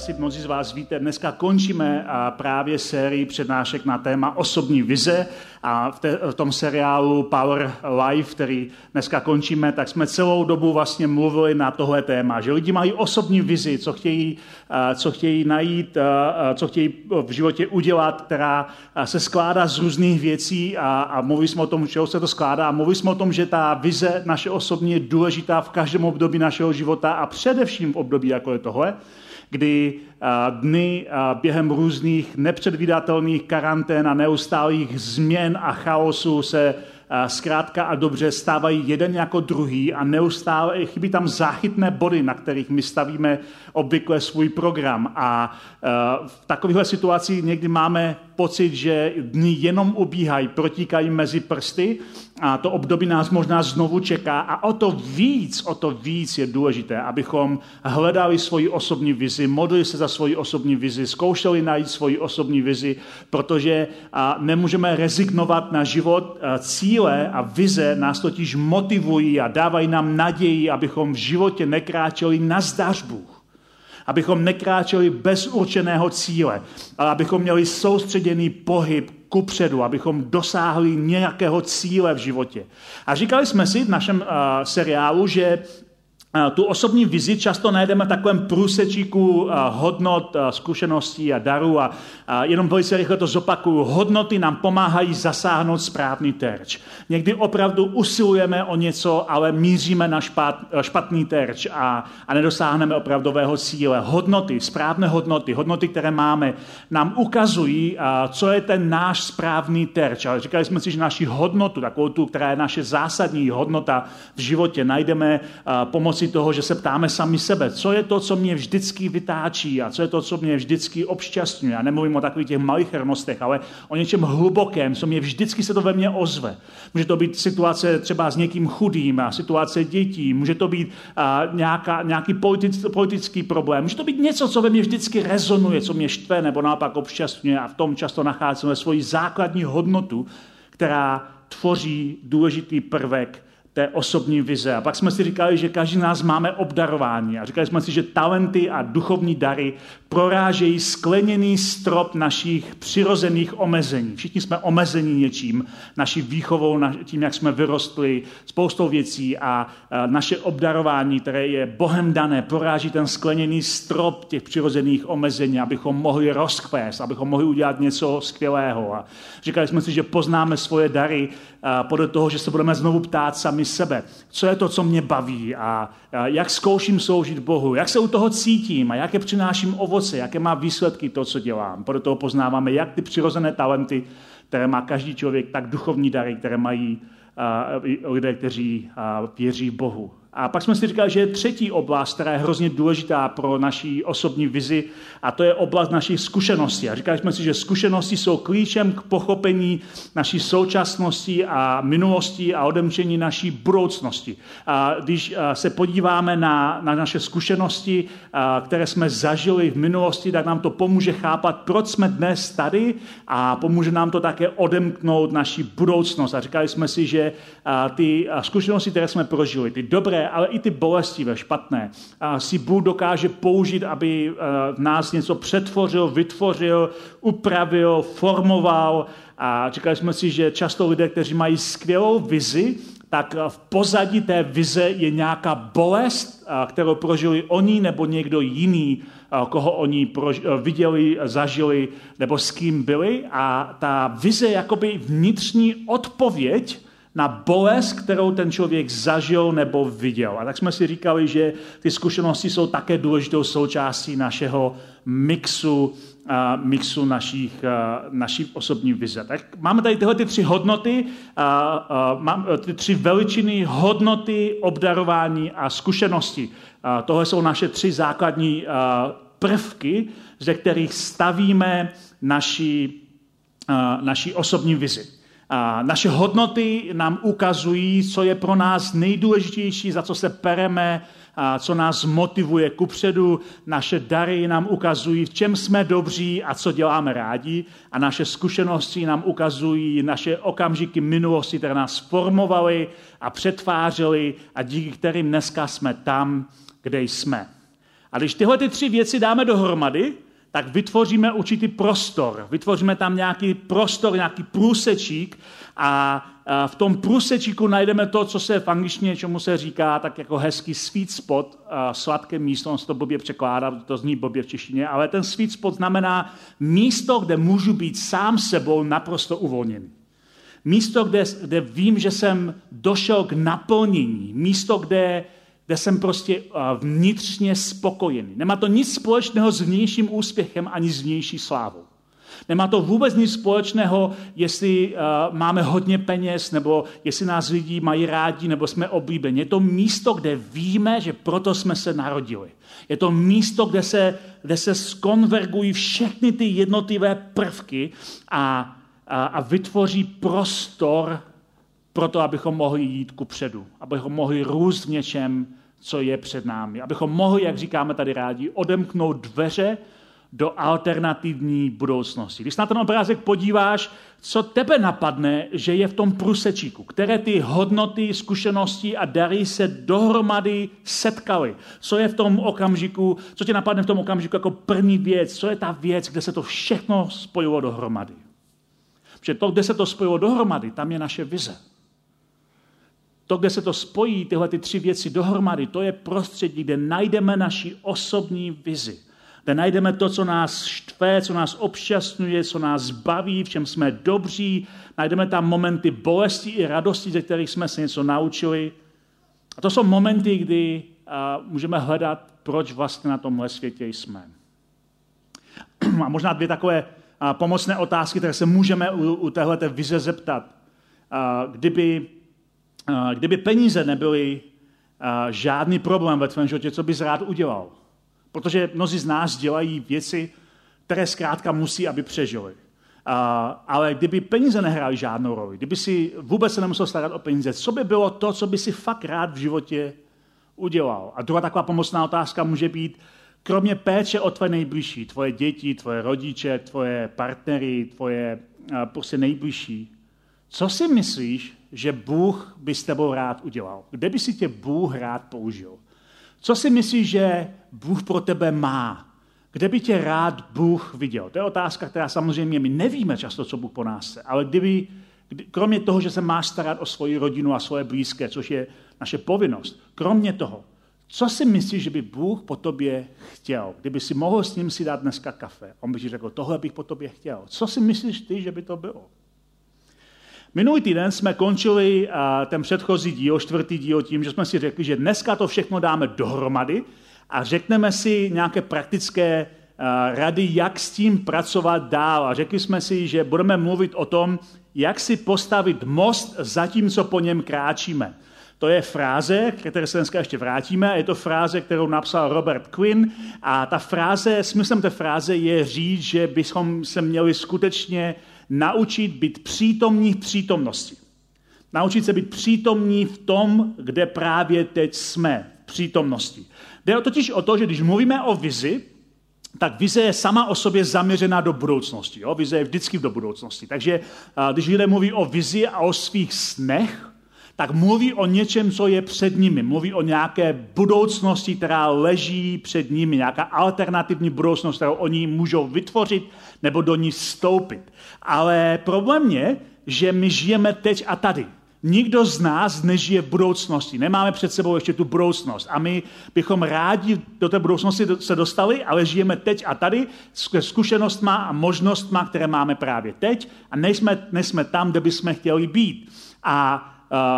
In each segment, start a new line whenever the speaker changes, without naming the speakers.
Asi mnozí z vás víte, dneska končíme právě sérii přednášek na téma osobní vize a v, te, v tom seriálu Power Life, který dneska končíme, tak jsme celou dobu vlastně mluvili na tohle téma, že lidi mají osobní vizi, co chtějí, co chtějí najít, co chtějí v životě udělat, která se skládá z různých věcí a, a mluvili jsme o tom, čeho se to skládá a mluvili jsme o tom, že ta vize naše osobní je důležitá v každém období našeho života a především v období, jako je tohle kdy dny během různých nepředvídatelných karantén a neustálých změn a chaosu se zkrátka a dobře stávají jeden jako druhý a neustále chybí tam záchytné body, na kterých my stavíme obvykle svůj program. A v takovéhle situaci někdy máme pocit, že dny jenom ubíhají, protíkají mezi prsty a to období nás možná znovu čeká a o to víc, o to víc je důležité, abychom hledali svoji osobní vizi, modlili se za svoji osobní vizi, zkoušeli najít svoji osobní vizi, protože nemůžeme rezignovat na život. Cíle a vize nás totiž motivují a dávají nám naději, abychom v životě nekráčeli na zdař Bůh abychom nekráčeli bez určeného cíle, ale abychom měli soustředěný pohyb kupředu, abychom dosáhli nějakého cíle v životě. A říkali jsme si v našem uh, seriálu, že tu osobní vizi často najdeme v takovém průsečíku hodnot, zkušeností a darů a jenom velice rychle to zopakuju. Hodnoty nám pomáhají zasáhnout správný terč. Někdy opravdu usilujeme o něco, ale míříme na špat, špatný terč a, a nedosáhneme opravdového cíle. Hodnoty, správné hodnoty, hodnoty, které máme, nám ukazují, co je ten náš správný terč. Ale říkali jsme si, že naši hodnotu, takovou tu, která je naše zásadní hodnota v životě, najdeme pomocí pomocí toho, že se ptáme sami sebe, co je to, co mě vždycky vytáčí a co je to, co mě vždycky obšťastňuje. Já nemluvím o takových těch malých hernostech, ale o něčem hlubokém, co mě vždycky se to ve mně ozve. Může to být situace třeba s někým chudým, a situace dětí, může to být a, nějaká, nějaký politic, politický problém, může to být něco, co ve mně vždycky rezonuje, co mě štve nebo naopak obšťastňuje a v tom často nacházíme svoji základní hodnotu, která tvoří důležitý prvek té osobní vize. A pak jsme si říkali, že každý z nás máme obdarování. A říkali jsme si, že talenty a duchovní dary prorážejí skleněný strop našich přirozených omezení. Všichni jsme omezení něčím, naší výchovou, tím, jak jsme vyrostli, spoustou věcí a naše obdarování, které je Bohem dané, proráží ten skleněný strop těch přirozených omezení, abychom mohli rozkvést, abychom mohli udělat něco skvělého. A říkali jsme si, že poznáme svoje dary podle toho, že se budeme znovu ptát sami sebe, co je to, co mě baví a jak zkouším sloužit Bohu, jak se u toho cítím a jaké přináším ovoce, jaké má výsledky to, co dělám. Podle toho poznáváme, jak ty přirozené talenty, které má každý člověk, tak duchovní dary, které mají lidé, kteří věří Bohu. A pak jsme si říkali, že je třetí oblast, která je hrozně důležitá pro naší osobní vizi, a to je oblast našich zkušeností. A říkali jsme si, že zkušenosti jsou klíčem k pochopení naší současnosti a minulosti a odemčení naší budoucnosti. A když se podíváme na, na naše zkušenosti, které jsme zažili v minulosti, tak nám to pomůže chápat, proč jsme dnes tady a pomůže nám to také odemknout naší budoucnost. A říkali jsme si, že ty zkušenosti, které jsme prožili, ty dobré ale i ty bolestivé, špatné, si Bůh dokáže použít, aby eh, v nás něco přetvořil, vytvořil, upravil, formoval. A říkali jsme si, že často lidé, kteří mají skvělou vizi, tak v pozadí té vize je nějaká bolest, eh, kterou prožili oni nebo někdo jiný, eh, koho oni viděli, zažili nebo s kým byli. A ta vize je jakoby vnitřní odpověď na bolest, kterou ten člověk zažil nebo viděl. A tak jsme si říkali, že ty zkušenosti jsou také důležitou součástí našeho mixu, uh, mixu našich, uh, naší osobní vize. Tak máme tady tyhle ty tři hodnoty, uh, uh, mám, ty tři veličiny hodnoty, obdarování a zkušenosti. Uh, tohle jsou naše tři základní uh, prvky, ze kterých stavíme naši, naši osobní vizi. Naše hodnoty nám ukazují, co je pro nás nejdůležitější, za co se pereme, co nás motivuje kupředu. Naše dary nám ukazují, v čem jsme dobří a co děláme rádi. A naše zkušenosti nám ukazují naše okamžiky minulosti, které nás formovaly a přetvářely a díky kterým dneska jsme tam, kde jsme. A když tyhle ty tři věci dáme dohromady, tak vytvoříme určitý prostor. Vytvoříme tam nějaký prostor, nějaký průsečík a v tom průsečíku najdeme to, co se v angličtině, čemu se říká tak jako hezký sweet spot, sladké místo, on se to blbě překládá, to zní blbě v češtině, ale ten sweet spot znamená místo, kde můžu být sám sebou naprosto uvolněný. Místo, kde, kde vím, že jsem došel k naplnění. Místo, kde kde jsem prostě vnitřně spokojený. Nemá to nic společného s vnějším úspěchem ani s vnější slávou. Nemá to vůbec nic společného, jestli uh, máme hodně peněz, nebo jestli nás lidi mají rádi, nebo jsme oblíbeni. Je to místo, kde víme, že proto jsme se narodili. Je to místo, kde se, kde se skonvergují všechny ty jednotlivé prvky a, a, a vytvoří prostor pro to, abychom mohli jít ku předu, abychom mohli růst v něčem, co je před námi. Abychom mohli, jak říkáme tady rádi, odemknout dveře do alternativní budoucnosti. Když na ten obrázek podíváš, co tebe napadne, že je v tom průsečíku, které ty hodnoty, zkušenosti a dary se dohromady setkaly. Co je v tom okamžiku, co tě napadne v tom okamžiku jako první věc, co je ta věc, kde se to všechno spojilo dohromady. Protože to, kde se to spojilo dohromady, tam je naše vize. To, kde se to spojí, tyhle ty tři věci dohromady, to je prostředí, kde najdeme naši osobní vizi. Kde najdeme to, co nás štve, co nás obšťastňuje, co nás baví, v čem jsme dobří. Najdeme tam momenty bolesti i radosti, ze kterých jsme se něco naučili. A to jsou momenty, kdy můžeme hledat, proč vlastně na tomhle světě jsme. A možná dvě takové pomocné otázky, které se můžeme u, u téhle vize zeptat. Kdyby kdyby peníze nebyly žádný problém ve tvém životě, co bys rád udělal? Protože mnozí z nás dělají věci, které zkrátka musí, aby přežili. ale kdyby peníze nehrály žádnou roli, kdyby si vůbec se nemusel starat o peníze, co by bylo to, co by si fakt rád v životě udělal? A druhá taková pomocná otázka může být, kromě péče o tvé nejbližší, tvoje děti, tvoje rodiče, tvoje partnery, tvoje prostě nejbližší, co si myslíš, že Bůh by s tebou rád udělal? Kde by si tě Bůh rád použil? Co si myslíš, že Bůh pro tebe má? Kde by tě rád Bůh viděl? To je otázka, která samozřejmě my nevíme často, co Bůh po nás chce. Ale kdyby, kdy, kromě toho, že se máš starat o svoji rodinu a svoje blízké, což je naše povinnost, kromě toho, co si myslíš, že by Bůh po tobě chtěl? Kdyby si mohl s ním si dát dneska kafe, on by ti řekl, tohle bych po tobě chtěl. Co si myslíš ty, že by to bylo? Minulý týden jsme končili ten předchozí díl, čtvrtý díl, tím, že jsme si řekli, že dneska to všechno dáme dohromady a řekneme si nějaké praktické rady, jak s tím pracovat dál. A řekli jsme si, že budeme mluvit o tom, jak si postavit most, zatímco po něm kráčíme. To je fráze, které se dneska ještě vrátíme. Je to fráze, kterou napsal Robert Quinn. A ta fráze, smyslem té fráze je říct, že bychom se měli skutečně naučit být přítomní v přítomnosti. Naučit se být přítomní v tom, kde právě teď jsme, v přítomnosti. Jde totiž o to, že když mluvíme o vizi, tak vize je sama o sobě zaměřená do budoucnosti. Jo? Vize je vždycky do budoucnosti. Takže když lidé mluví o vizi a o svých snech, tak mluví o něčem, co je před nimi. Mluví o nějaké budoucnosti, která leží před nimi, nějaká alternativní budoucnost, kterou oni můžou vytvořit nebo do ní vstoupit. Ale problém je, že my žijeme teď a tady. Nikdo z nás nežije v budoucnosti. Nemáme před sebou ještě tu budoucnost. A my bychom rádi do té budoucnosti se dostali, ale žijeme teď a tady s zkušenostma a možnostma, které máme právě teď a nejsme, nejsme tam, kde bychom chtěli být. A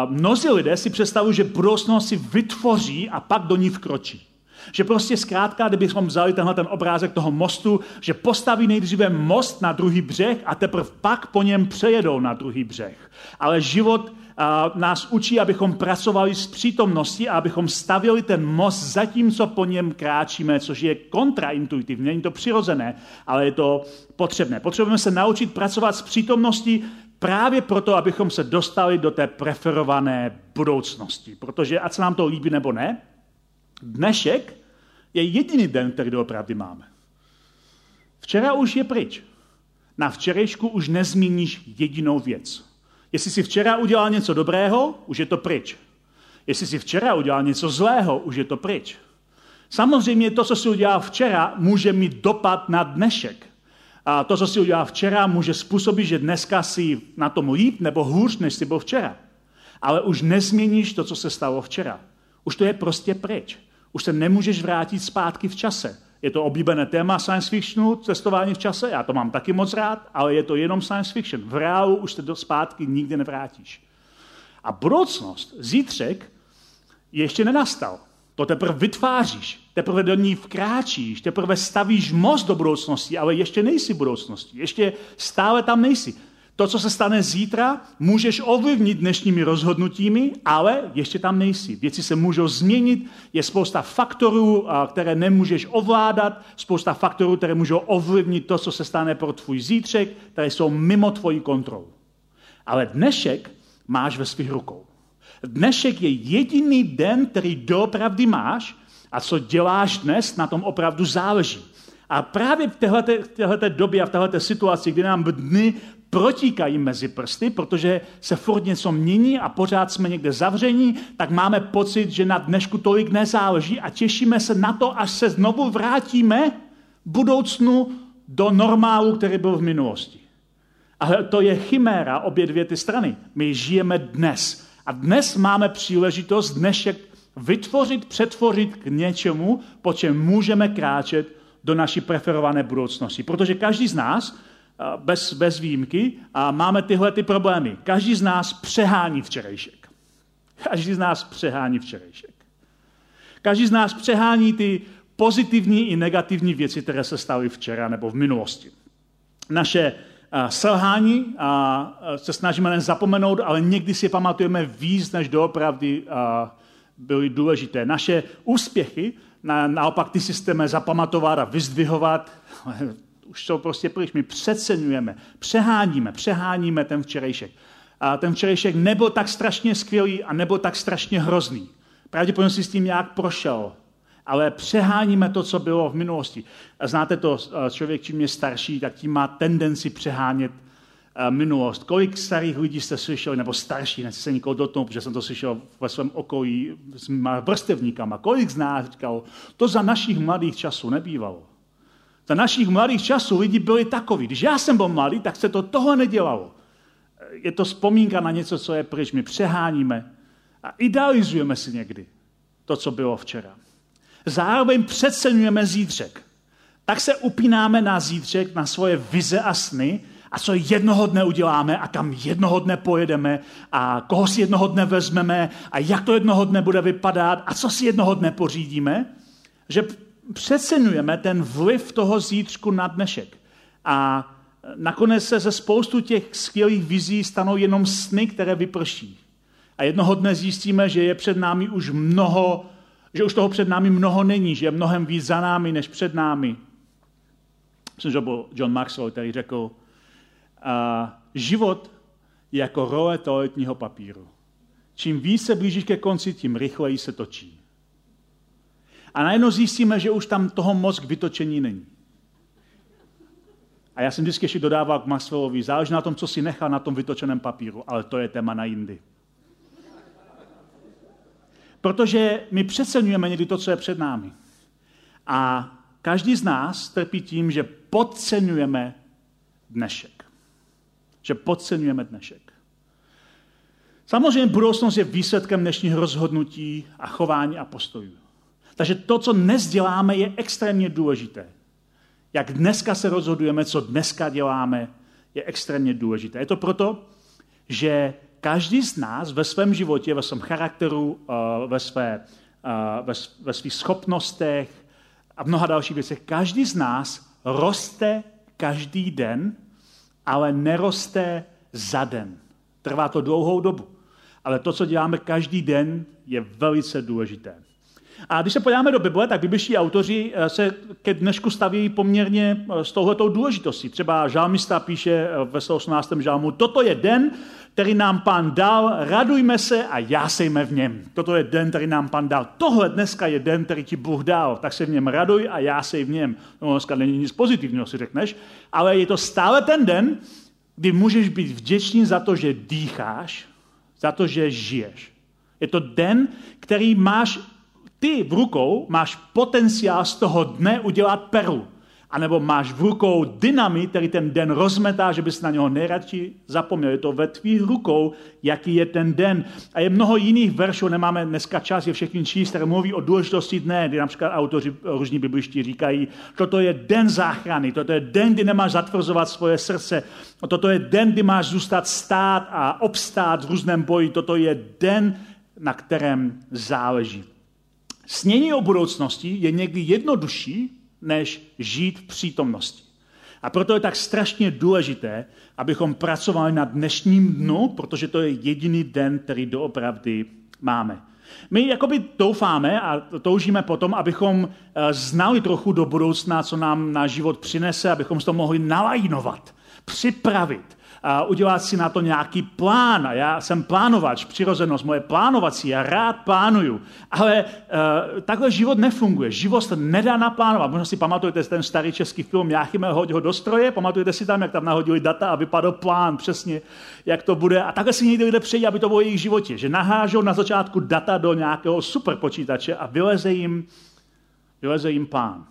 mnozí lidé si představují, že budoucnost si vytvoří a pak do ní vkročí. Že prostě zkrátka, kdybychom vzali tenhle ten obrázek toho mostu, že postaví nejdříve most na druhý břeh a teprve pak po něm přejedou na druhý břeh. Ale život nás učí, abychom pracovali s přítomností a abychom stavili ten most zatímco po něm kráčíme, což je kontraintuitivní, není to přirozené, ale je to potřebné. Potřebujeme se naučit pracovat s přítomností právě proto, abychom se dostali do té preferované budoucnosti. Protože, ať se nám to líbí nebo ne, dnešek je jediný den, který doopravdy máme. Včera už je pryč. Na včerejšku už nezmíníš jedinou věc. Jestli si včera udělal něco dobrého, už je to pryč. Jestli si včera udělal něco zlého, už je to pryč. Samozřejmě to, co si udělal včera, může mít dopad na dnešek. A to, co si udělal včera, může způsobit, že dneska si na tom líp nebo hůř, než si byl včera. Ale už nezměníš to, co se stalo včera. Už to je prostě pryč. Už se nemůžeš vrátit zpátky v čase. Je to oblíbené téma science fictionu, cestování v čase, já to mám taky moc rád, ale je to jenom science fiction. V reálu už se do zpátky nikdy nevrátíš. A budoucnost, zítřek, ještě nenastal. To teprve vytváříš, teprve do ní vkráčíš, teprve stavíš most do budoucnosti, ale ještě nejsi budoucnosti, ještě stále tam nejsi. To, co se stane zítra, můžeš ovlivnit dnešními rozhodnutími, ale ještě tam nejsi. Věci se můžou změnit, je spousta faktorů, které nemůžeš ovládat, spousta faktorů, které můžou ovlivnit to, co se stane pro tvůj zítřek, které jsou mimo tvoji kontrolu. Ale dnešek máš ve svých rukou. Dnešek je jediný den, který doopravdy máš a co děláš dnes, na tom opravdu záleží. A právě v této době a v této situaci, kdy nám dny protíkají mezi prsty, protože se furt něco mění a pořád jsme někde zavření, tak máme pocit, že na dnešku tolik nezáleží a těšíme se na to, až se znovu vrátíme budoucnu do normálu, který byl v minulosti. Ale to je chiméra obě dvě ty strany. My žijeme dnes. A dnes máme příležitost dnešek vytvořit, přetvořit k něčemu, po čem můžeme kráčet do naší preferované budoucnosti. Protože každý z nás bez, bez výjimky a máme tyhle ty problémy. Každý z nás přehání včerejšek. Každý z nás přehání včerejšek. Každý z nás přehání ty pozitivní i negativní věci, které se staly včera nebo v minulosti. Naše selhání a se snažíme jen zapomenout, ale někdy si pamatujeme víc, než doopravdy byly důležité. Naše úspěchy, na, naopak ty systémy zapamatovat a vyzdvihovat, už jsou prostě pryč. My přeceňujeme, přeháníme, přeháníme ten včerejšek. A ten včerejšek nebyl tak strašně skvělý a nebyl tak strašně hrozný. Pravděpodobně si s tím nějak prošel, ale přeháníme to, co bylo v minulosti. Znáte to, člověk, čím je starší, tak tím má tendenci přehánět minulost. Kolik starých lidí jste slyšeli, nebo starší, nechci se nikoho dotknout, protože jsem to slyšel ve svém okolí s vrstevníkama. Kolik z nás říkal, to za našich mladých časů nebývalo. Za našich mladých časů lidi byli takoví. Když já jsem byl mladý, tak se to toho nedělalo. Je to vzpomínka na něco, co je pryč. My přeháníme a idealizujeme si někdy to, co bylo včera. Zároveň přeceňujeme zítřek. Tak se upínáme na zítřek, na svoje vize a sny a co jednoho dne uděláme a kam jednoho dne pojedeme a koho si jednoho dne vezmeme a jak to jednoho dne bude vypadat a co si jednoho dne pořídíme, že přeceňujeme ten vliv toho zítřku na dnešek. A nakonec se ze spoustu těch skvělých vizí stanou jenom sny, které vyprší. A jednoho dne zjistíme, že je před námi už mnoho, že už toho před námi mnoho není, že je mnohem víc za námi, než před námi. Myslím, že byl John Maxwell, který řekl, život je jako role toaletního papíru. Čím víc se blížíš ke konci, tím rychleji se točí. A najednou zjistíme, že už tam toho moc k vytočení není. A já jsem vždycky ještě dodával k Maxwellovi, záleží na tom, co si nechal na tom vytočeném papíru, ale to je téma na jindy. Protože my přeceňujeme někdy to, co je před námi. A každý z nás trpí tím, že podceňujeme dnešek. Že podceňujeme dnešek. Samozřejmě budoucnost je výsledkem dnešních rozhodnutí a chování a postojů. Takže to, co dnes děláme, je extrémně důležité. Jak dneska se rozhodujeme, co dneska děláme, je extrémně důležité. Je to proto, že každý z nás ve svém životě, ve svém charakteru, eh, ve, své, eh, ve, ve svých schopnostech a mnoha dalších věcech, každý z nás roste každý den, ale neroste za den. Trvá to dlouhou dobu. Ale to, co děláme každý den, je velice důležité. A když se podíváme do Bible, tak bibliští autoři eh, se ke dnešku staví poměrně eh, s touhletou důležitostí. Třeba žálmista píše eh, ve 118. žálmu, toto je den, který nám pán dal, radujme se a jásejme v něm. Toto je den, který nám pán dal. Tohle dneska je den, který ti Bůh dal, tak se v něm raduj a jásej v něm. No, dneska není nic pozitivního, si řekneš, ale je to stále ten den, kdy můžeš být vděčný za to, že dýcháš, za to, že žiješ. Je to den, který máš ty v rukou, máš potenciál z toho dne udělat perlu. A nebo máš v rukou dynamit, který ten den rozmetá, že bys na něho nejradši zapomněl. Je to ve tvých rukou, jaký je ten den. A je mnoho jiných veršů, nemáme dneska čas je všechny číst, které mluví o důležitosti dne, kdy například autoři různí bibliští říkají, toto je den záchrany, toto je den, kdy nemáš zatvrzovat svoje srdce, toto je den, kdy máš zůstat stát a obstát v různém boji, toto je den, na kterém záleží. Snění o budoucnosti je někdy jednodušší, než žít v přítomnosti. A proto je tak strašně důležité, abychom pracovali na dnešním dnu, protože to je jediný den, který doopravdy máme. My jakoby doufáme a toužíme potom, abychom eh, znali trochu do budoucna, co nám náš život přinese, abychom to mohli nalajnovat, připravit, a udělat si na to nějaký plán. Já jsem plánovač, přirozenost moje plánovací, já rád plánuju. Ale uh, takhle život nefunguje. Život se nedá naplánovat. Možná si pamatujete ten starý český film Jáchyme hoď ho do stroje, pamatujete si tam, jak tam nahodili data a vypadl plán přesně, jak to bude. A takhle si někdy lidé přejí, aby to bylo jejich životě. Že nahážou na začátku data do nějakého superpočítače a vyleze jim, vyleze jim plán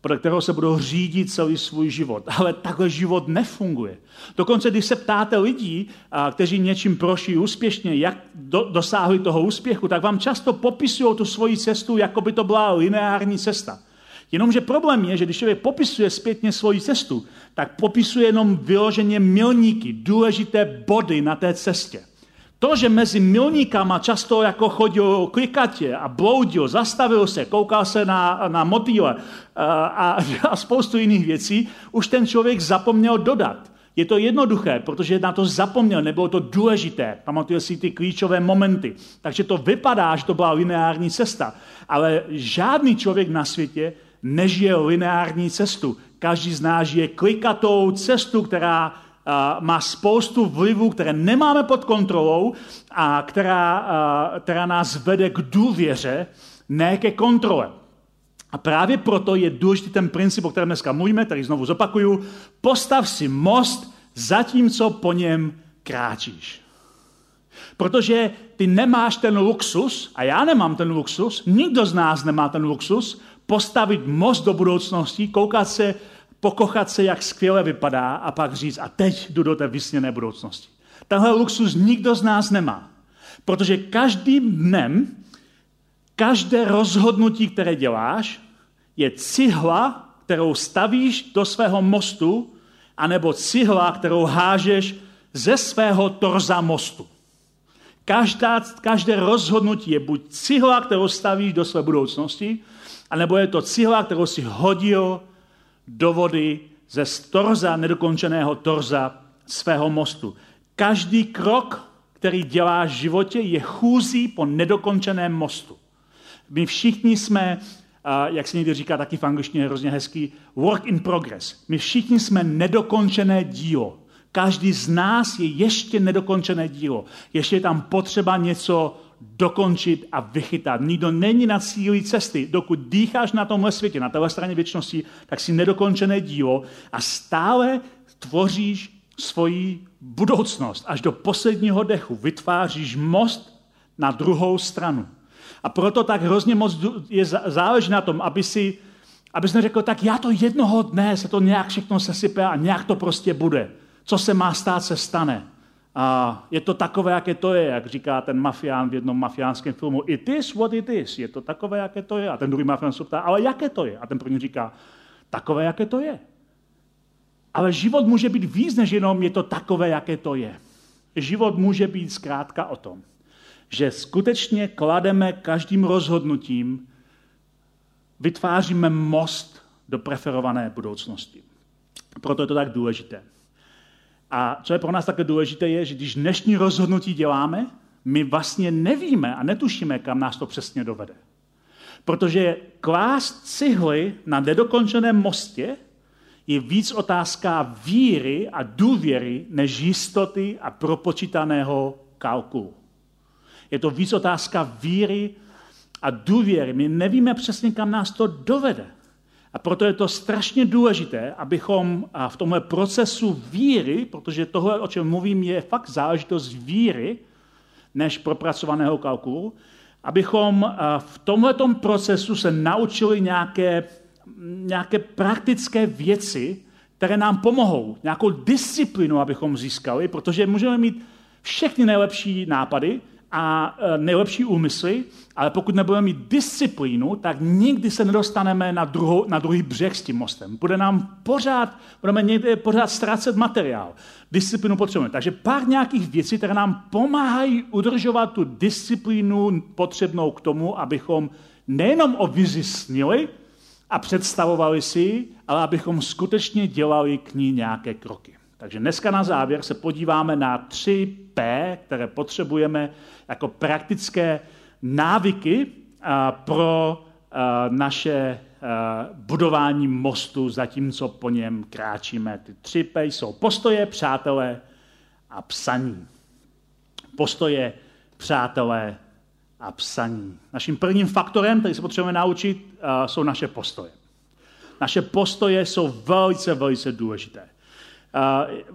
podle kterého se budou řídit celý svůj život. Ale takhle život nefunguje. Dokonce, když se ptáte lidí, kteří něčím proší úspěšně, jak do, dosáhli toho úspěchu, tak vám často popisují tu svoji cestu, jako by to byla lineární cesta. Jenomže problém je, že když člověk popisuje zpětně svoji cestu, tak popisuje jenom vyloženě milníky, důležité body na té cestě. To, že mezi milníkama často jako chodil klikatě a bloudil, zastavil se, koukal se na, na motýle a, a spoustu jiných věcí, už ten člověk zapomněl dodat. Je to jednoduché, protože na to zapomněl, nebylo to důležité. Pamatuje si ty klíčové momenty. Takže to vypadá, že to byla lineární cesta. Ale žádný člověk na světě nežije lineární cestu. Každý z nás žije klikatou cestu, která má spoustu vlivů, které nemáme pod kontrolou a která, která nás vede k důvěře, ne ke kontrole. A právě proto je důležitý ten princip, o kterém dneska mluvíme, který znovu zopakuju, postav si most, zatímco po něm kráčíš. Protože ty nemáš ten luxus, a já nemám ten luxus, nikdo z nás nemá ten luxus, postavit most do budoucnosti, koukat se pokochat se, jak skvěle vypadá a pak říct, a teď jdu do té vysněné budoucnosti. Tenhle luxus nikdo z nás nemá. Protože každým dnem, každé rozhodnutí, které děláš, je cihla, kterou stavíš do svého mostu, anebo cihla, kterou hážeš ze svého torza mostu. Každá, každé rozhodnutí je buď cihla, kterou stavíš do své budoucnosti, anebo je to cihla, kterou si hodil do vody ze torza, nedokončeného torza svého mostu. Každý krok, který děláš v životě, je chůzí po nedokončeném mostu. My všichni jsme, jak se někdy říká taky v angličtině hrozně hezký, work in progress. My všichni jsme nedokončené dílo. Každý z nás je ještě nedokončené dílo. Ještě je tam potřeba něco dokončit a vychytat. Nikdo není na cíli cesty. Dokud dýcháš na tomhle světě, na téhle straně věčnosti, tak si nedokončené dílo a stále tvoříš svoji budoucnost. Až do posledního dechu vytváříš most na druhou stranu. A proto tak hrozně moc je záleží na tom, aby si, abys neřekl, tak já to jednoho dne se to nějak všechno sesype a nějak to prostě bude. Co se má stát, se stane. A je to takové, jaké to je, jak říká ten mafián v jednom mafiánském filmu. It is what it is. Je to takové, jaké to je. A ten druhý mafián se ptá, ale jaké to je? A ten první říká, takové, jaké to je. Ale život může být víc, než jenom je to takové, jaké to je. Život může být zkrátka o tom, že skutečně klademe každým rozhodnutím, vytváříme most do preferované budoucnosti. Proto je to tak důležité. A co je pro nás také důležité, je, že když dnešní rozhodnutí děláme, my vlastně nevíme a netušíme, kam nás to přesně dovede. Protože klást cihly na nedokončeném mostě je víc otázka víry a důvěry než jistoty a propočítaného kalkulu. Je to víc otázka víry a důvěry. My nevíme přesně, kam nás to dovede. A proto je to strašně důležité, abychom v tomhle procesu víry, protože tohle, o čem mluvím, je fakt záležitost víry, než propracovaného kalkulu, abychom v tomhle procesu se naučili nějaké, nějaké praktické věci, které nám pomohou, nějakou disciplínu, abychom získali, protože můžeme mít všechny nejlepší nápady, a e, nejlepší úmysly, ale pokud nebudeme mít disciplínu, tak nikdy se nedostaneme na, druhou, na druhý břeh s tím mostem. Bude nám pořád, budeme někde pořád ztrácet materiál. Disciplínu potřebujeme. Takže pár nějakých věcí, které nám pomáhají udržovat tu disciplínu potřebnou k tomu, abychom nejenom o vizi snili a představovali si ale abychom skutečně dělali k ní nějaké kroky. Takže dneska na závěr se podíváme na tři P, které potřebujeme jako praktické návyky pro naše budování mostu, zatímco po něm kráčíme. Ty tři P jsou postoje, přátelé a psaní. Postoje, přátelé a psaní. Naším prvním faktorem, který se potřebujeme naučit, jsou naše postoje. Naše postoje jsou velice, velice důležité.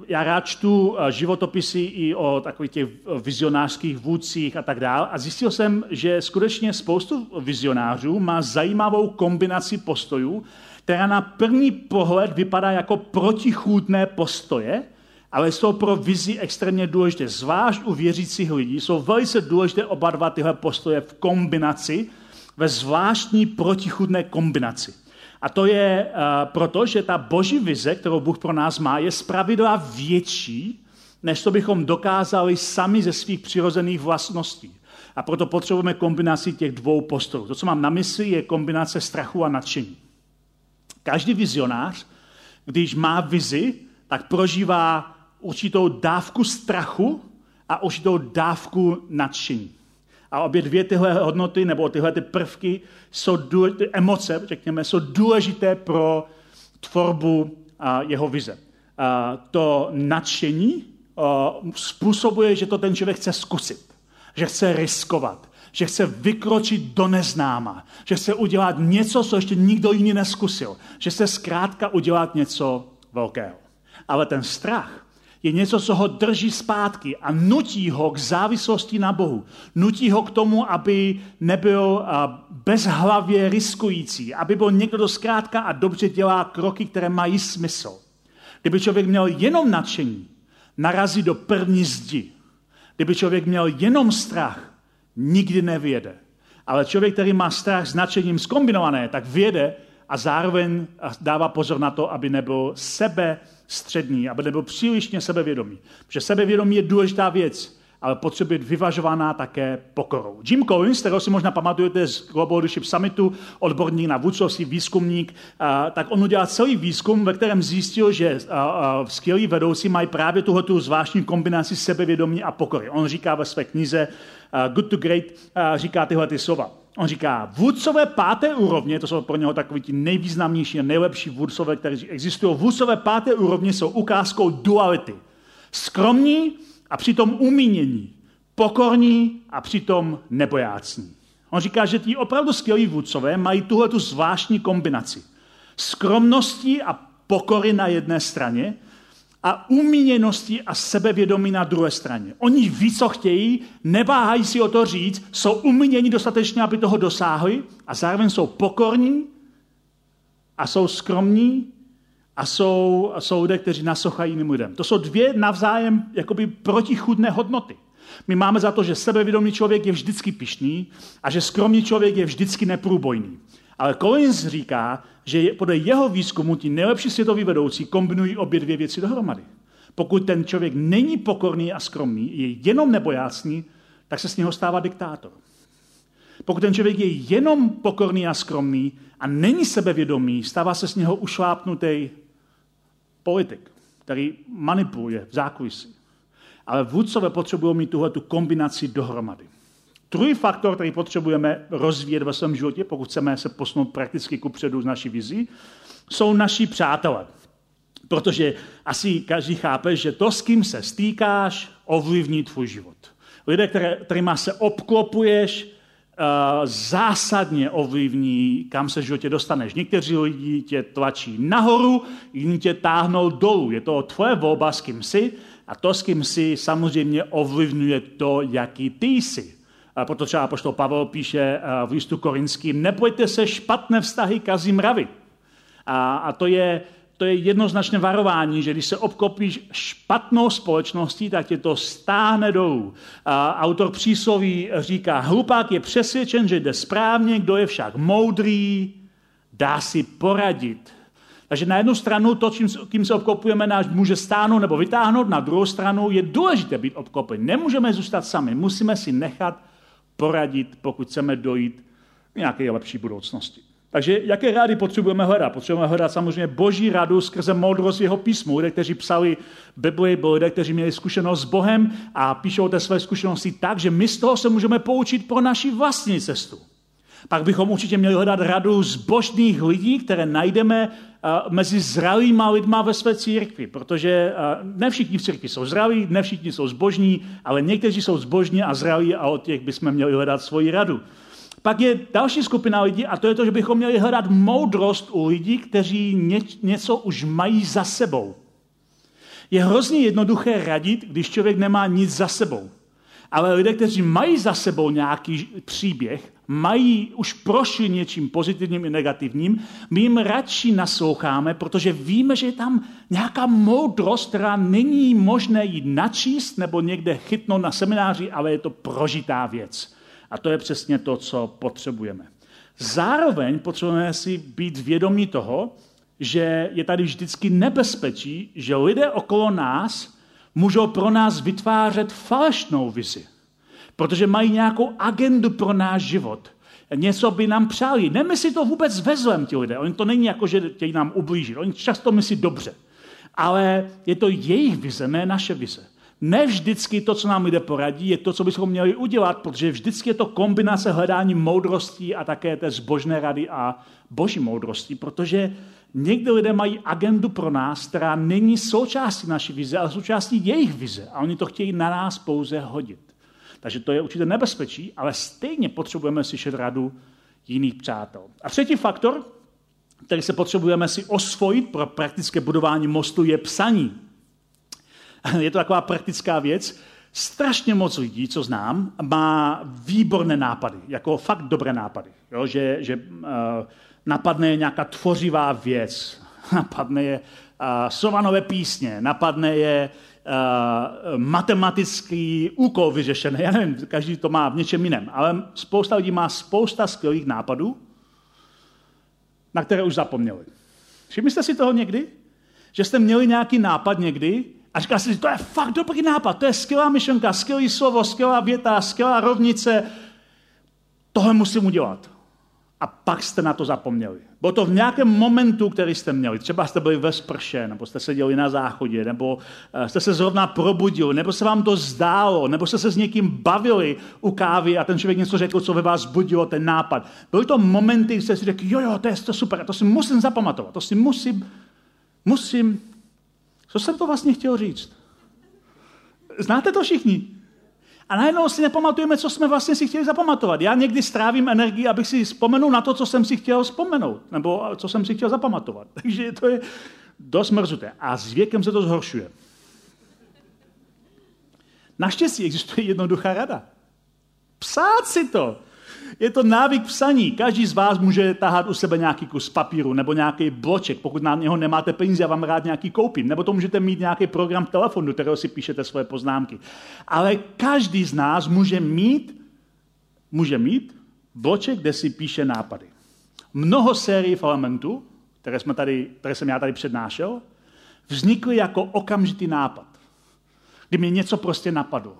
Já rád čtu životopisy i o takových těch vizionářských vůdcích a tak dále a zjistil jsem, že skutečně spoustu vizionářů má zajímavou kombinaci postojů, která na první pohled vypadá jako protichůdné postoje, ale jsou pro vizi extrémně důležité. Zvlášť u věřících lidí jsou velice důležité oba dva tyhle postoje v kombinaci, ve zvláštní protichůdné kombinaci. A to je uh, proto, že ta boží vize, kterou Bůh pro nás má, je zpravidla větší, než to bychom dokázali sami ze svých přirozených vlastností. A proto potřebujeme kombinaci těch dvou postojů. To, co mám na mysli, je kombinace strachu a nadšení. Každý vizionář, když má vizi, tak prožívá určitou dávku strachu a určitou dávku nadšení. A obě dvě tyhle hodnoty nebo tyhle ty prvky, jsou důležité, emoce, řekněme, jsou důležité pro tvorbu a, jeho vize. A, to nadšení a, způsobuje, že to ten člověk chce zkusit, že chce riskovat, že chce vykročit do neznáma, že chce udělat něco, co ještě nikdo jiný neskusil, že chce zkrátka udělat něco velkého. Ale ten strach je něco, co ho drží zpátky a nutí ho k závislosti na Bohu. Nutí ho k tomu, aby nebyl bezhlavě riskující, aby byl někdo, kdo zkrátka a dobře dělá kroky, které mají smysl. Kdyby člověk měl jenom nadšení, narazí do první zdi. Kdyby člověk měl jenom strach, nikdy nevěde. Ale člověk, který má strach s nadšením zkombinované, tak věde a zároveň dává pozor na to, aby nebyl sebe střední, aby nebyl přílišně sebevědomý. Protože sebevědomí je důležitá věc, ale potřebuje být vyvažovaná také pokorou. Jim Collins, kterého si možná pamatujete z Global Leadership Summitu, odborník na vůdcovství, výzkumník, tak on udělal celý výzkum, ve kterém zjistil, že skvělí vedoucí mají právě tuhle zvláštní kombinaci sebevědomí a pokory. On říká ve své knize Good to Great, říká tyhle ty slova. On říká, vůdcové páté úrovně, to jsou pro něho takový ti nejvýznamnější a nejlepší vůdcové, kteří existují, vůdcové páté úrovně jsou ukázkou duality. Skromní a přitom umínění. Pokorní a přitom nebojácní. On říká, že ti opravdu skvělí vůdcové mají tuhle tu zvláštní kombinaci. Skromnosti a pokory na jedné straně a umíněnosti a sebevědomí na druhé straně. Oni ví, co chtějí, neváhají si o to říct, jsou umíněni dostatečně, aby toho dosáhli a zároveň jsou pokorní a jsou skromní a jsou, a jsou lidé, kteří nasochají jiným lidem. To jsou dvě navzájem jakoby protichudné hodnoty. My máme za to, že sebevědomý člověk je vždycky pišný a že skromný člověk je vždycky neprůbojný. Ale Collins říká, že podle jeho výzkumu ti nejlepší světoví vedoucí kombinují obě dvě věci dohromady. Pokud ten člověk není pokorný a skromný, je jenom nebojácný, tak se z něho stává diktátor. Pokud ten člověk je jenom pokorný a skromný a není sebevědomý, stává se z něho ušlápnutý politik, který manipuluje v zákulisí. ale vůdcové potřebují mít tuhle tu kombinaci dohromady. Druhý faktor, který potřebujeme rozvíjet ve svém životě, pokud chceme se posunout prakticky ku předu z naší vizí, jsou naši přátelé. Protože asi každý chápe, že to, s kým se stýkáš, ovlivní tvůj život. Lidé, které, kterýma se obklopuješ, uh, zásadně ovlivní, kam se v životě dostaneš. Někteří lidi tě tlačí nahoru, jiní tě táhnou dolů. Je to tvoje volba, s kým jsi, a to, s kým jsi, samozřejmě ovlivňuje to, jaký ty jsi. Proto třeba poštol Pavel píše v listu korinským, nebojte se, špatné vztahy kazí mravy. A, a to, je, to je jednoznačné varování, že když se obkopíš špatnou společností, tak tě to stáhne dolů. A autor přísloví říká, hlupák je přesvědčen, že jde správně, kdo je však moudrý, dá si poradit. Takže na jednu stranu to, čím, kým se obkopujeme, náš může stáhnout nebo vytáhnout, na druhou stranu je důležité být obklopen. Nemůžeme zůstat sami, musíme si nechat poradit, pokud chceme dojít k nějaké lepší budoucnosti. Takže jaké rády potřebujeme hledat? Potřebujeme hledat samozřejmě boží radu skrze moudrost jeho písmu. Lidé, kteří psali Bibli, byli lidé, kteří měli zkušenost s Bohem a píšou té své zkušenosti tak, že my z toho se můžeme poučit pro naši vlastní cestu. Pak bychom určitě měli hledat radu z božných lidí, které najdeme mezi zralýma lidma ve své církvi, protože ne všichni v církvi jsou zralí, ne všichni jsou zbožní, ale někteří jsou zbožní a zralí a od těch bychom měli hledat svoji radu. Pak je další skupina lidí a to je to, že bychom měli hledat moudrost u lidí, kteří něco už mají za sebou. Je hrozně jednoduché radit, když člověk nemá nic za sebou. Ale lidé, kteří mají za sebou nějaký příběh, mají, už prošli něčím pozitivním i negativním, my jim radši nasloucháme, protože víme, že je tam nějaká moudrost, která není možné jít načíst nebo někde chytnout na semináři, ale je to prožitá věc. A to je přesně to, co potřebujeme. Zároveň potřebujeme si být vědomí toho, že je tady vždycky nebezpečí, že lidé okolo nás můžou pro nás vytvářet falešnou vizi. Protože mají nějakou agendu pro náš život. Něco by nám přáli. Nemyslí to vůbec vezlem ti lidé. Oni to není jako, že chtějí nám ublížit. Oni často myslí dobře. Ale je to jejich vize, ne naše vize. Ne vždycky to, co nám lidé poradí, je to, co bychom měli udělat, protože vždycky je to kombinace hledání moudrosti a také té zbožné rady a boží moudrosti, protože někdy lidé mají agendu pro nás, která není součástí naší vize, ale součástí jejich vize a oni to chtějí na nás pouze hodit. Takže to je určitě nebezpečí, ale stejně potřebujeme slyšet radu jiných přátel. A třetí faktor, který se potřebujeme si osvojit pro praktické budování mostu, je psaní. Je to taková praktická věc. Strašně moc lidí, co znám, má výborné nápady, jako fakt dobré nápady. Jo? Že, že uh, napadne nějaká tvořivá věc, napadne je uh, sovanové písně, napadne je uh, matematický úkol vyřešený. Já nevím, každý to má v něčem jiném, ale spousta lidí má spousta skvělých nápadů, na které už zapomněli. Všimli jste si toho někdy? Že jste měli nějaký nápad někdy a říkal jste si, to je fakt dobrý nápad, to je skvělá myšlenka, skvělý slovo, skvělá věta, skvělá rovnice, tohle musím udělat a pak jste na to zapomněli. Bylo to v nějakém momentu, který jste měli. Třeba jste byli ve sprše, nebo jste seděli na záchodě, nebo eh, jste se zrovna probudili, nebo se vám to zdálo, nebo jste se s někým bavili u kávy a ten člověk něco řekl, co ve vás zbudilo ten nápad. Byly to momenty, kdy jste si řekli, jo, jo, to je to super, to si musím zapamatovat, to si musím, musím. Co jsem to vlastně chtěl říct? Znáte to všichni? A najednou si nepamatujeme, co jsme vlastně si chtěli zapamatovat. Já někdy strávím energii, abych si vzpomenul na to, co jsem si chtěl vzpomenout, nebo co jsem si chtěl zapamatovat. Takže to je dost mrzuté. A s věkem se to zhoršuje. Naštěstí existuje jednoduchá rada. Psát si to. Je to návyk psaní. Každý z vás může tahat u sebe nějaký kus papíru nebo nějaký bloček, pokud na něho nemáte peníze a vám rád nějaký koupím. Nebo to můžete mít nějaký program telefonu, do kterého si píšete svoje poznámky. Ale každý z nás může mít, může mít bloček, kde si píše nápady. Mnoho sérií elementů, které, jsme tady, které jsem já tady přednášel, vznikly jako okamžitý nápad. Kdy mě něco prostě napadlo.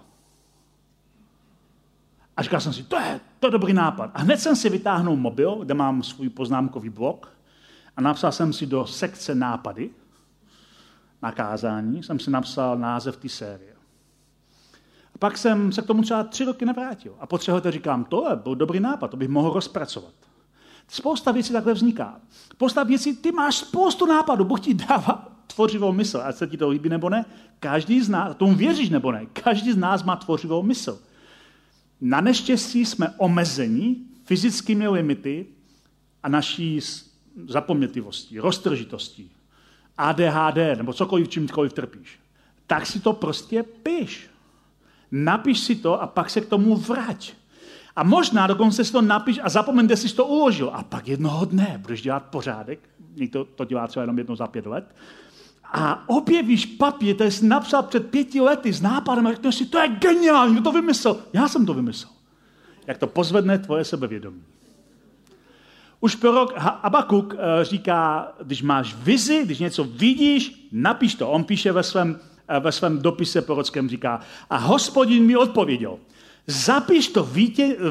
A říkal jsem si, to je, to je dobrý nápad. A hned jsem si vytáhnul mobil, kde mám svůj poznámkový blok a napsal jsem si do sekce nápady na kázání, jsem si napsal název té série. A pak jsem se k tomu třeba tři roky nevrátil. A po třech letech říkám, to byl dobrý nápad, to bych mohl rozpracovat. Spousta věcí takhle vzniká. Spousta věcí, ty máš spoustu nápadů, Bůh ti dává tvořivou mysl, ať se ti to líbí nebo ne. Každý z nás, tomu věříš nebo ne, každý z nás má tvořivou mysl. Na neštěstí jsme omezeni fyzickými limity a naší zapomnětivostí, roztržitostí, ADHD nebo cokoliv, čímkoliv trpíš. Tak si to prostě piš. Napiš si to a pak se k tomu vrať. A možná dokonce si to napiš a zapomeň, kde jsi to uložil. A pak jednoho dne budeš dělat pořádek, někdo to dělá třeba jenom jednou za pět let, a objevíš papír, který jsi napsal před pěti lety s nápadem a řekneš si, to je geniální, kdo to vymyslel? Já jsem to vymyslel. Jak to pozvedne tvoje sebevědomí. Už prorok Abakuk eh, říká, když máš vizi, když něco vidíš, napiš to. On píše ve svém, eh, ve svém dopise prorockém, říká, a hospodin mi odpověděl, zapiš to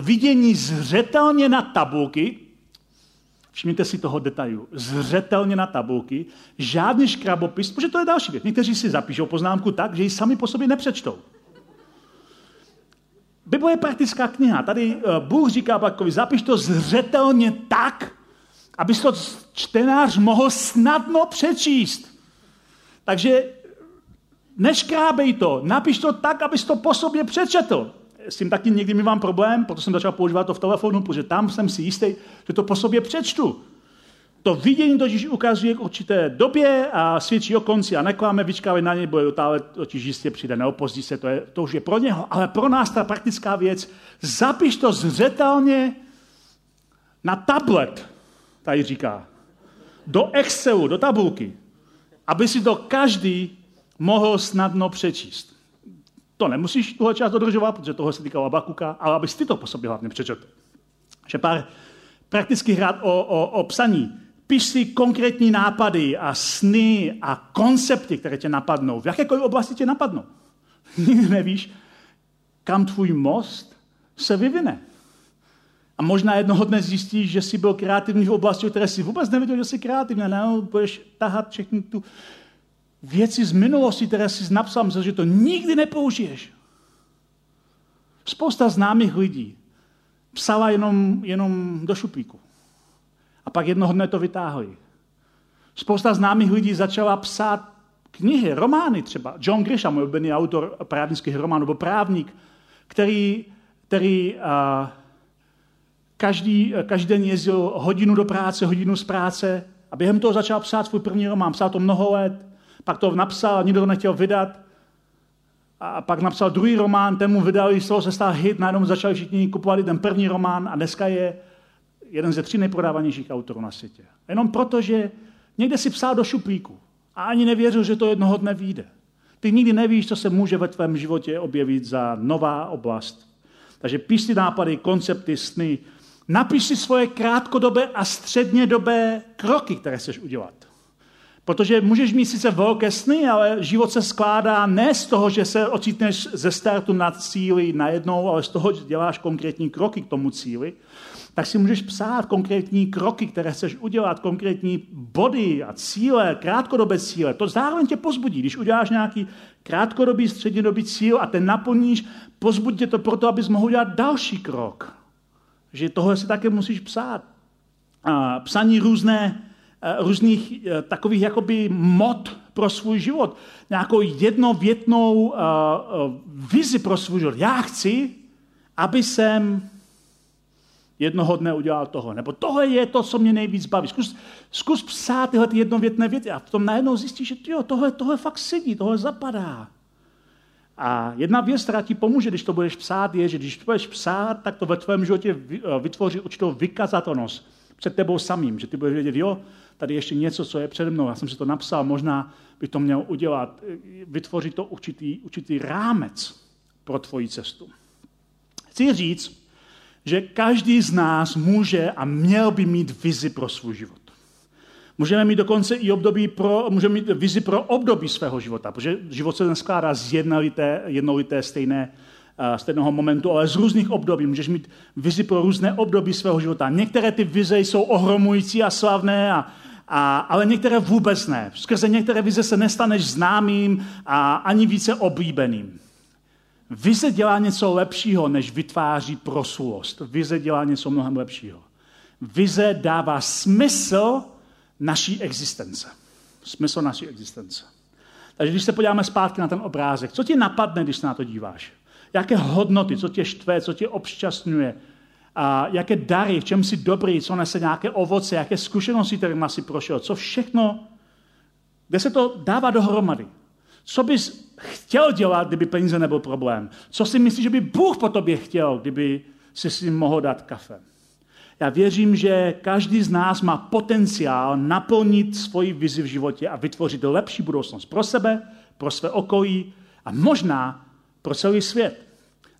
vidění zřetelně na tabulky, Všimněte si toho detailu. Zřetelně na tabulky, žádný škrabopis, protože to je další věc. Někteří si zapíšou poznámku tak, že ji sami po sobě nepřečtou. Bible je praktická kniha. Tady eh, Bůh říká Bakovi, zapiš to zřetelně tak, aby to čtenář mohl snadno přečíst. Takže neškrábej to, napiš to tak, abys to po sobě přečetl s tím taky někdy mi mám problém, proto jsem začal používat to v telefonu, protože tam jsem si jistý, že to po sobě přečtu. To vidění totiž ukazuje k určité době a svědčí o konci a nekláme, vyčkáme na něj, bude ale totiž jistě přijde, neopozdí se, to, je, to už je pro něho. Ale pro nás ta praktická věc, zapiš to zřetelně na tablet, tady říká, do Excelu, do tabulky, aby si to každý mohl snadno přečíst. To nemusíš tuhle část dodržovat, protože toho se týkalo Abakuka, ale abys ty to po sobě hlavně přečetl. Že pár praktických rád o, o, o psaní. Píš si konkrétní nápady a sny a koncepty, které tě napadnou. V jakékoliv oblasti tě napadnou. Nikdy nevíš, kam tvůj most se vyvine. A možná jednoho dne zjistíš, že jsi byl kreativní v oblasti, které si vůbec nevěděl, že jsi kreativní. Ne, budeš tahat všechny tu věci z minulosti, které jsi napsal, myslel, že to nikdy nepoužiješ. Spousta známých lidí psala jenom, jenom do šuplíku. A pak jednoho dne to vytáhli. Spousta známých lidí začala psát knihy, romány třeba. John Grisham, můj oblíbený autor právnických románů, byl právník, který, který uh, každý, každý den jezdil hodinu do práce, hodinu z práce a během toho začal psát svůj první román. Psal to mnoho let pak to napsal, nikdo to nechtěl vydat. A pak napsal druhý román, ten mu vydali, z toho se stal hit, najednou začali všichni kupovat ten první román a dneska je jeden ze tří nejprodávanějších autorů na světě. Jenom proto, že někde si psal do šuplíku a ani nevěřil, že to jednoho dne vyjde. Ty nikdy nevíš, co se může ve tvém životě objevit za nová oblast. Takže píš si nápady, koncepty, sny, napiš si svoje krátkodobé a střednědobé kroky, které chceš udělat. Protože můžeš mít sice velké sny, ale život se skládá ne z toho, že se ocitneš ze startu na cíli najednou, ale z toho, že děláš konkrétní kroky k tomu cíli, tak si můžeš psát konkrétní kroky, které chceš udělat, konkrétní body a cíle, krátkodobé cíle. To zároveň tě pozbudí. Když uděláš nějaký krátkodobý, střednědobý cíl a ten naplníš, pozbudí tě to proto, abys mohl udělat další krok. Že tohle si také musíš psát. A psaní různé různých eh, takových jakoby mod pro svůj život. Nějakou jednovětnou uh, vizi pro svůj život. Já chci, aby jsem jednoho dne udělal toho. Nebo tohle je to, co mě nejvíc baví. Zkus, zkus psát tyhle ty jednovětné věty a v tom najednou zjistíš, že tyjo, tohle, tohle fakt sedí, tohle zapadá. A jedna věc, která ti pomůže, když to budeš psát, je, že když to budeš psát, tak to ve tvém životě vytvoří určitou vykazatelnost před tebou samým, že ty budeš vědět, jo, tady ještě něco, co je přede mnou, já jsem si to napsal, možná by to měl udělat, vytvořit to určitý, určitý rámec pro tvoji cestu. Chci říct, že každý z nás může a měl by mít vizi pro svůj život. Můžeme mít dokonce i období pro, můžeme mít vizi pro období svého života, protože život se neskládá z jednolité, jednolité stejné, stejného momentu, ale z různých období. Můžeš mít vizi pro různé období svého života. Některé ty vize jsou ohromující a slavné a a, ale některé vůbec ne. Skrze některé vize se nestaneš známým a ani více oblíbeným. Vize dělá něco lepšího, než vytváří prosulost. Vize dělá něco mnohem lepšího. Vize dává smysl naší existence. Smysl naší existence. Takže když se podíváme zpátky na ten obrázek, co ti napadne, když se na to díváš? Jaké hodnoty, co tě štve, co tě obšťastňuje, a jaké dary, v čem jsi dobrý, co nese nějaké ovoce, jaké zkušenosti, kterým jsi prošel, co všechno, kde se to dává dohromady. Co bys chtěl dělat, kdyby peníze nebyl problém? Co si myslíš, že by Bůh po tobě chtěl, kdyby si si mohl dát kafe? Já věřím, že každý z nás má potenciál naplnit svoji vizi v životě a vytvořit lepší budoucnost pro sebe, pro své okolí a možná pro celý svět.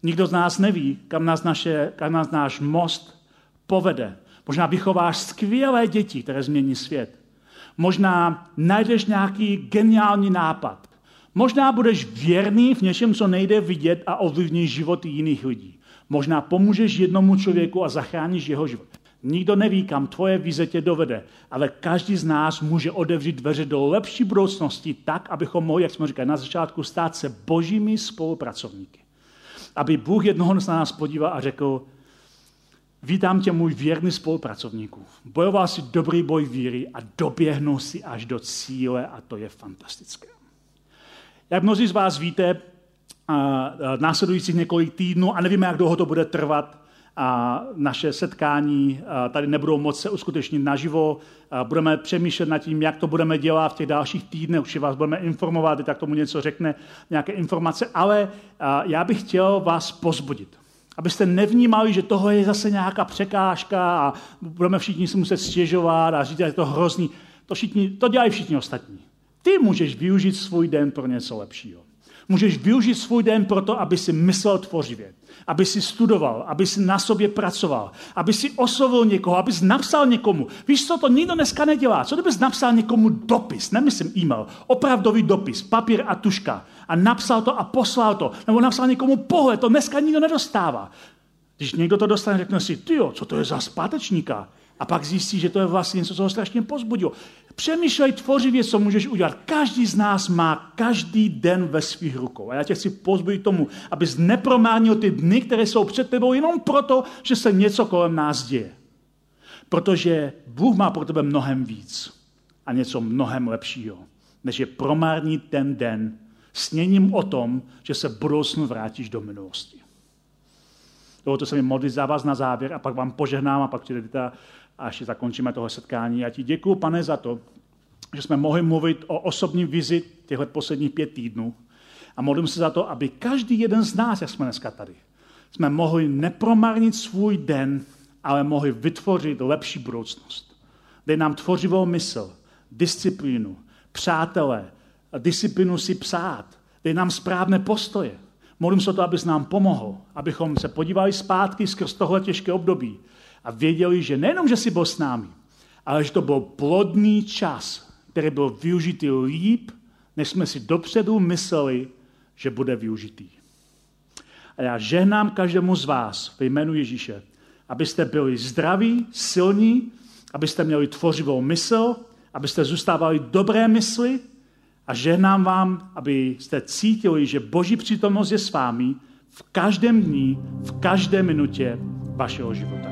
Nikdo z nás neví, kam nás, naše, kam nás náš most povede. Možná vychováš skvělé děti, které změní svět. Možná najdeš nějaký geniální nápad. Možná budeš věrný v něčem, co nejde vidět a ovlivníš životy jiných lidí. Možná pomůžeš jednomu člověku a zachráníš jeho život. Nikdo neví, kam tvoje vize tě dovede, ale každý z nás může odevřít dveře do lepší budoucnosti tak, abychom mohli, jak jsme říkali na začátku, stát se božími spolupracovníky. Aby Bůh jednoho z nás podíval a řekl, vítám tě, můj věrný spolupracovníku. Bojoval si dobrý boj víry a doběhnul si až do cíle a to je fantastické. Jak mnozí z vás víte, následujících několik týdnů, a nevíme, jak dlouho to bude trvat, a naše setkání tady nebudou moc se uskutečnit naživo. Budeme přemýšlet nad tím, jak to budeme dělat v těch dalších týdnech. Určitě vás budeme informovat, tak tomu něco řekne, nějaké informace. Ale já bych chtěl vás pozbudit. Abyste nevnímali, že toho je zase nějaká překážka a budeme všichni si muset stěžovat a říct, že je to hrozný. To, všichni, to dělají všichni ostatní. Ty můžeš využít svůj den pro něco lepšího. Můžeš využít svůj den pro to, aby si myslel tvořivě, aby si studoval, aby si na sobě pracoval, aby si oslovil někoho, abys napsal někomu. Víš co, to nikdo dneska nedělá. Co kdybys napsal někomu dopis, nemyslím e-mail, opravdový dopis, papír a tuška a napsal to a poslal to, nebo napsal někomu pohled, to dneska nikdo nedostává. Když někdo to dostane, řekne si, ty co to je za zpátečníka? A pak zjistí, že to je vlastně něco, co ho strašně pozbudilo. Přemýšlej tvořivě, co můžeš udělat. Každý z nás má každý den ve svých rukou. A já tě chci pozbudit tomu, abys neprománil ty dny, které jsou před tebou jenom proto, že se něco kolem nás děje. Protože Bůh má pro tebe mnohem víc a něco mnohem lepšího, než je promárnit ten den sněním o tom, že se budoucnu vrátíš do minulosti. Dovolte se mi modlit za vás na závěr a pak vám požehnám a pak přijde ta a ještě zakončíme toho setkání. Já ti děkuji, pane, za to, že jsme mohli mluvit o osobní vizi těchto posledních pět týdnů. A modlím se za to, aby každý jeden z nás, jak jsme dneska tady, jsme mohli nepromarnit svůj den, ale mohli vytvořit lepší budoucnost. Dej nám tvořivou mysl, disciplínu, přátelé, disciplínu si psát. Dej nám správné postoje. Modlím se o to, abys nám pomohl, abychom se podívali zpátky skrz tohle těžké období a věděli, že nejenom, že jsi byl s námi, ale že to byl plodný čas, který byl využitý líp, než jsme si dopředu mysleli, že bude využitý. A já žehnám každému z vás ve jménu Ježíše, abyste byli zdraví, silní, abyste měli tvořivou mysl, abyste zůstávali dobré mysli a žehnám vám, abyste cítili, že Boží přítomnost je s vámi v každém dní, v každé minutě vašeho života.